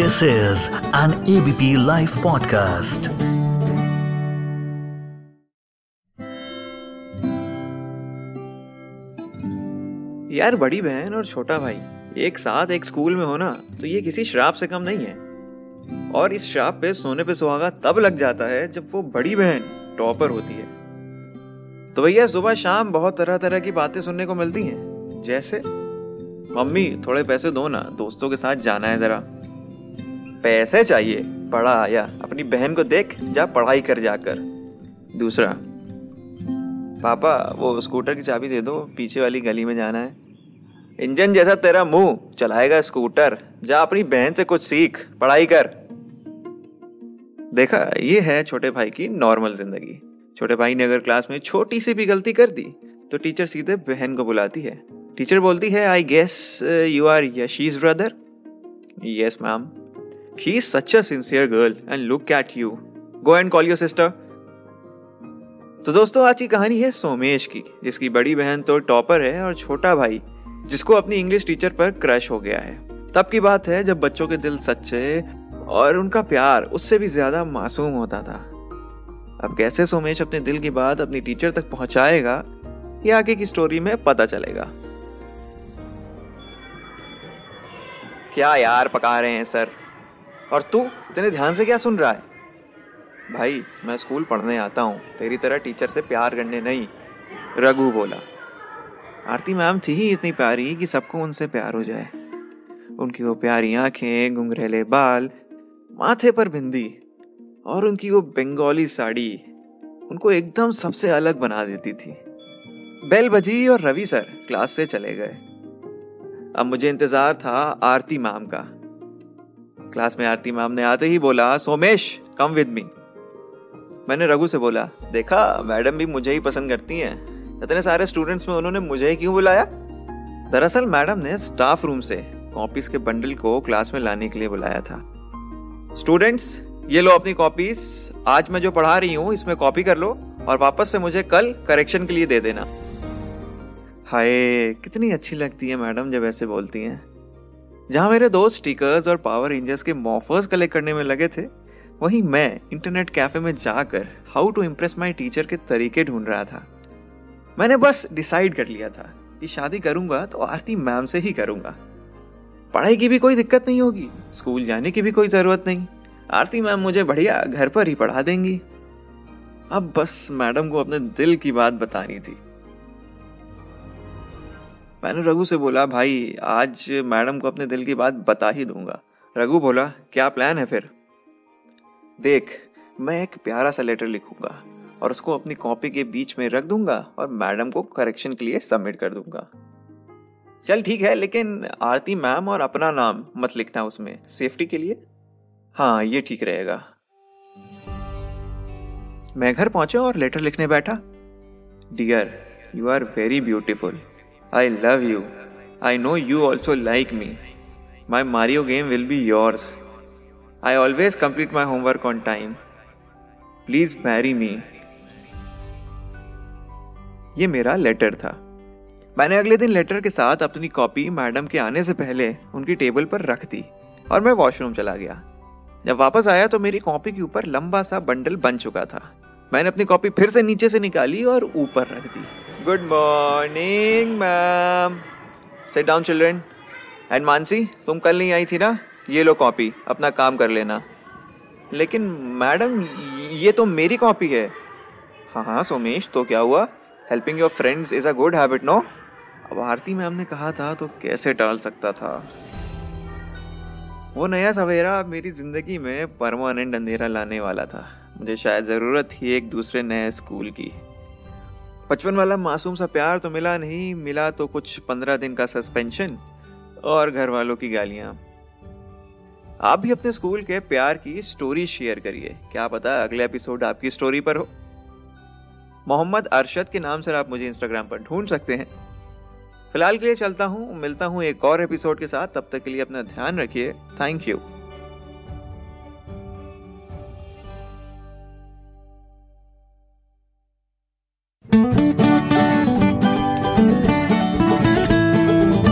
This is an ABP Life podcast. यार, बड़ी बहन और छोटा भाई, एक साथ एक स्कूल में होना तो ये किसी श्राप से कम नहीं है। और इस श्राप पे, सोने पे सुहागा तब लग जाता है जब वो बड़ी बहन टॉपर होती है। तो भैया, सुबह शाम बहुत तरह तरह की बातें सुनने को मिलती हैं। जैसे, मम्मी, थोड़े पैसे दो ना, दोस्तों के साथ जाना है जरा। पैसे चाहिए, पढ़ा आया अपनी बहन को देख, जा पढ़ाई कर जाकर। दूसरा, पापा, वो स्कूटर की चाबी दे दो, पीछे वाली गली में जाना है। इंजन जैसा तेरा मुँह, चलाएगा स्कूटर, जा अपनी बहन से कुछ सीख, पढ़ाई कर। देखा, ये है छोटे भाई की नॉर्मल ज़िंदगी। छोटे भाई ने अगर क्लास में छोटी सी भी गलती कर दी तो टीचर सीधे बहन को बुलाती है। टीचर बोलती है I guess you are Yashi's brother yes ma'am she is such a sincere girl and look at you go and call your sister तो दोस्तों, आज की कहानी है सोमेश की, जिसकी बड़ी बहन तो टॉपर है और छोटा भाई, जिसको अपनी इंग्लिश टीचर पर क्रश हो गया है। तब की बात है जब बच्चों के दिल सच्चे और उनका प्यार उससे भी ज़्यादा मासूम होता था। अब कैसे सोमेश अपने दिल की बात अपनी टीचर तक पहुंचाएगा, ये आगे की स्टोरी में पता चलेगा। क्या यार पका रहे हैं सर और तू इतने ध्यान से क्या सुन रहा है? भाई, मैं स्कूल पढ़ने आता हूँ। तेरी तरह टीचर से प्यार करने नहीं। रघु बोला, आरती मैम थी ही इतनी प्यारी कि सबको उनसे प्यार हो जाए। उनकी वो प्यारी आँखें घुंघरेले बाल, माथे पर बिंदी और उनकी वो बंगाली साड़ी उनको एकदम सबसे अलग बना देती थी। बेल बजी और रवि सर क्लास से चले गए। अब मुझे इंतज़ार था आरती मैम का। क्लास में आरती मैम ने आते ही बोला, सोमेश कम विद मी मैंने रघु से बोला, देखा, मैडम भी मुझे ही पसंद करती हैं। इतने सारे स्टूडेंट्स में उन्होंने मुझे ही क्यों बुलाया? दरअसल मैडम ने स्टाफ रूम से कॉपीज के बंडल को क्लास में लाने के लिए बुलाया था। स्टूडेंट्स ये लो अपनी कॉपीज आज मैं जो पढ़ा रही हूँ, इसमें कॉपी कर लो और वापस से मुझे कल करेक्शन के लिए दे देना। हाय, कितनी अच्छी लगती है मैडम जब ऐसे बोलती हैं। जहाँ मेरे दोस्त स्टिकर्स और पावर रेंजर्स के मॉफर्स कलेक्ट करने में लगे थे, वहीं मैं इंटरनेट कैफ़े में जाकर how to impress my teacher के तरीके ढूंढ रहा था। मैंने बस डिसाइड कर लिया था कि शादी करूँगा तो आरती मैम से ही करूँगा। पढ़ाई की भी कोई दिक्कत नहीं होगी स्कूल जाने की भी कोई ज़रूरत नहीं। आरती मैम मुझे बढ़िया घर पर ही पढ़ा देंगी। अब बस मैडम को अपने दिल की बात बतानी थी। मैंने रघु से बोला, भाई, आज मैडम को अपने दिल की बात बता ही दूँगा। रघु बोला, क्या प्लान है फिर? देख, मैं एक प्यारा सा लेटर लिखूँगा और उसको अपनी कॉपी के बीच में रख दूँगा और मैडम को करेक्शन के लिए सबमिट कर दूँगा। चल ठीक है, लेकिन आरती मैम और अपना नाम मत लिखना उसमें। सेफ्टी के लिए? हाँ ये ठीक रहेगा। मैं घर पहुँचा और लेटर लिखने बैठा? Dear you are very beautiful I love you. I know you also like me. My Mario game will be yours. I always complete my homework on time. Please marry me. ये मेरा letter था मैंने अगले दिन letter के साथ अपनी copy madam के आने से पहले उनकी टेबल पर रख दी और मैं वॉशरूम चला गया जब वापस आया तो मेरी कॉपी के ऊपर लंबा सा बंडल बन चुका था मैंने अपनी कॉपी फिर से नीचे से निकाली और ऊपर रख दी good morning ma'am set down children and Mansi तुम कल नहीं आई थी ना? ये लो कॉपी अपना काम कर लेना. लेकिन मैडम ये तो मेरी कॉपी है. हाँ हाँ सोमेश तो क्या हुआ? Helping your friends is a good habit no अब आरती मैम ने कहा था तो कैसे टाल सकता था? वो नया सवेरा मेरी ज़िंदगी में परमानेंट अंधेरा लाने वाला था. मुझे शायद ज़रूरत थी एक दूसरे नए स्कूल की. बचपन वाला मासूम सा प्यार तो मिला नहीं, मिला तो कुछ पंद्रह दिन का सस्पेंशन और घर वालों की गालियाँ। आप भी अपने स्कूल के प्यार की स्टोरी शेयर करिए। क्या पता अगले एपिसोड आपकी स्टोरी पर हो। मोहम्मद अरशद के नाम से आप मुझे इंस्टाग्राम पर ढूंढ सकते हैं। फ़िलहाल के लिए चलता हूँ, मिलता हूँ एक और एपिसोड के साथ। तब तक के लिए अपना ध्यान रखिए। Thank you